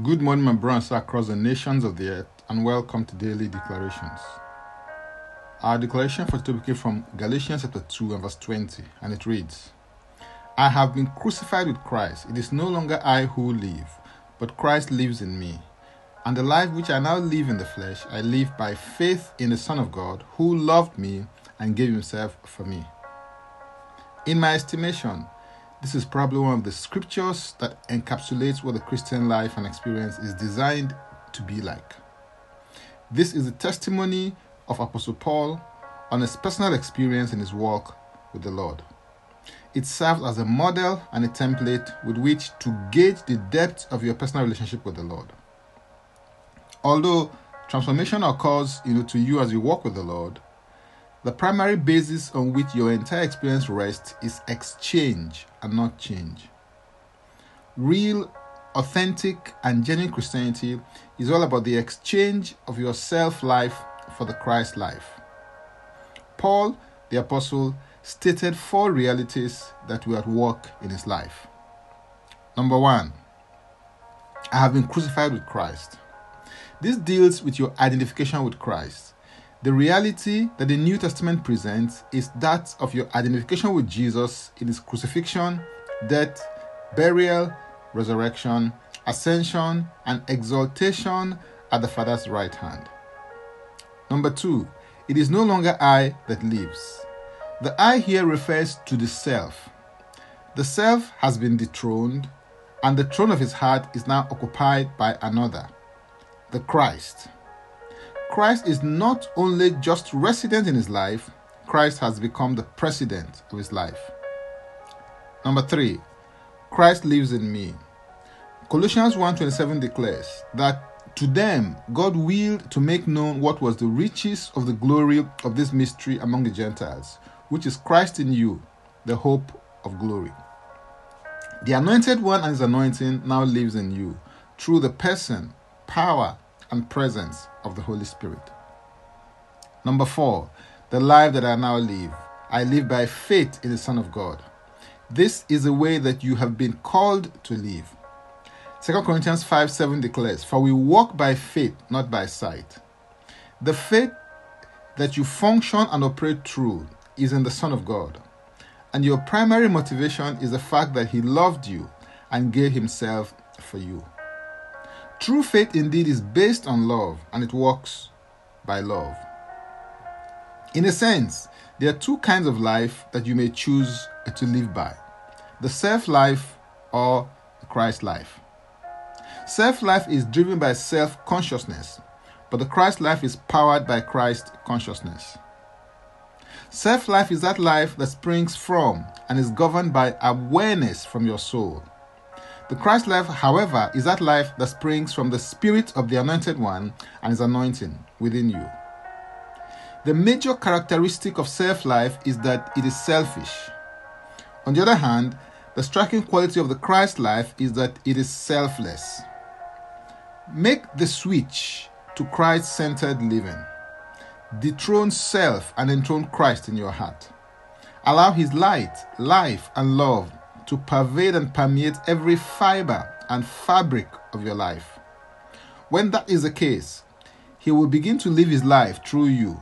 Good morning, my brothers across the nations of the earth, and welcome to Daily Declarations. Our declaration for today came from Galatians chapter 2 and verse 20, and it reads I have been crucified with Christ. It is no longer I who live, but Christ lives in me. And the life which I now live in the flesh, I live by faith in the Son of God, who loved me and gave himself for me. In my estimation, this is probably one of the scriptures that encapsulates what the Christian life and experience is designed to be like. This is the testimony of Apostle Paul on his personal experience in his walk with the Lord. It serves as a model and a template with which to gauge the depth of your personal relationship with the Lord. Although transformation occurs you know, to you as you walk with the Lord, the primary basis on which your entire experience rests is exchange and not change. Real, authentic, and genuine Christianity is all about the exchange of your self life for the Christ life. Paul, the apostle, stated four realities that were at work in his life. Number one, I have been crucified with Christ. This deals with your identification with Christ the reality that the New Testament presents is that of your identification with Jesus in his crucifixion, death, burial, resurrection, ascension, and exaltation at the Father's right hand. Number two, it is no longer I that lives. The I here refers to the self. The self has been dethroned, and the throne of his heart is now occupied by another, the Christ. Christ is not only just resident in his life, Christ has become the president of his life. Number 3. Christ lives in me. Colossians 1:27 declares that to them God willed to make known what was the riches of the glory of this mystery among the Gentiles, which is Christ in you, the hope of glory. The anointed one and his anointing now lives in you through the person, power, and presence of the Holy Spirit. Number four, the life that I now live, I live by faith in the Son of God. This is the way that you have been called to live. 2 Corinthians 5 7 declares, For we walk by faith, not by sight. The faith that you function and operate through is in the Son of God. And your primary motivation is the fact that He loved you and gave Himself for you. True faith indeed is based on love and it works by love. In a sense, there are two kinds of life that you may choose to live by the self life or the Christ life. Self life is driven by self consciousness, but the Christ life is powered by Christ consciousness. Self life is that life that springs from and is governed by awareness from your soul. The Christ life, however, is that life that springs from the Spirit of the Anointed One and His anointing within you. The major characteristic of self life is that it is selfish. On the other hand, the striking quality of the Christ life is that it is selfless. Make the switch to Christ centered living. Dethrone self and enthrone Christ in your heart. Allow His light, life, and love to pervade and permeate every fiber and fabric of your life. When that is the case, He will begin to live His life through you,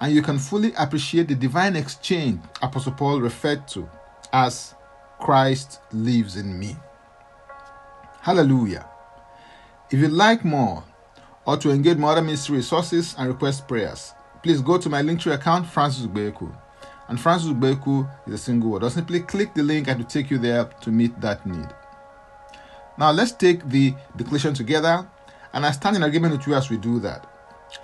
and you can fully appreciate the divine exchange Apostle Paul referred to as Christ lives in me. Hallelujah. If you'd like more or to engage more other ministry resources and request prayers, please go to my Linktree account, Francis Ubeku and Francis Ubeku is a single word. Or simply click the link and it will take you there to meet that need. Now let's take the declaration together and I stand in agreement with you as we do that.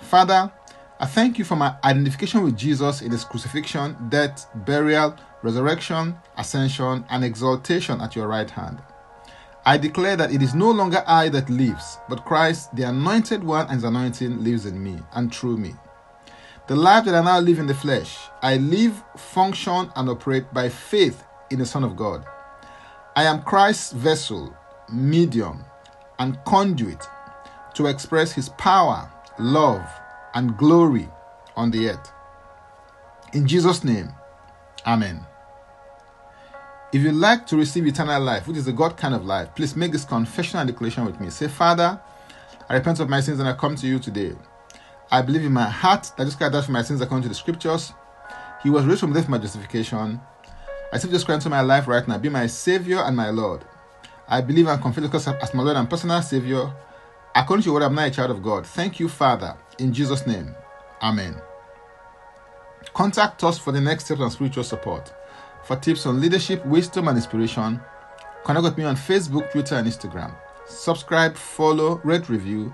Father, I thank you for my identification with Jesus in his crucifixion, death, burial, resurrection, ascension, and exaltation at your right hand. I declare that it is no longer I that lives, but Christ, the anointed one and his anointing, lives in me and through me. The life that I now live in the flesh, I live, function, and operate by faith in the Son of God. I am Christ's vessel, medium, and conduit to express his power, love, and glory on the earth. In Jesus' name, Amen. If you'd like to receive eternal life, which is the God kind of life, please make this confession and declaration with me. Say, Father, I repent of my sins and I come to you today. I believe in my heart that Jesus Christ died for my sins according to the scriptures. He was raised from death for my justification. I accept Jesus Christ into my life right now. Be my Savior and my Lord. I believe and confess Jesus as my Lord and personal Savior. According to your word, I'm now a child of God. Thank you, Father. In Jesus' name. Amen. Contact us for the next steps on spiritual support. For tips on leadership, wisdom, and inspiration, connect with me on Facebook, Twitter, and Instagram. Subscribe, follow, rate, review,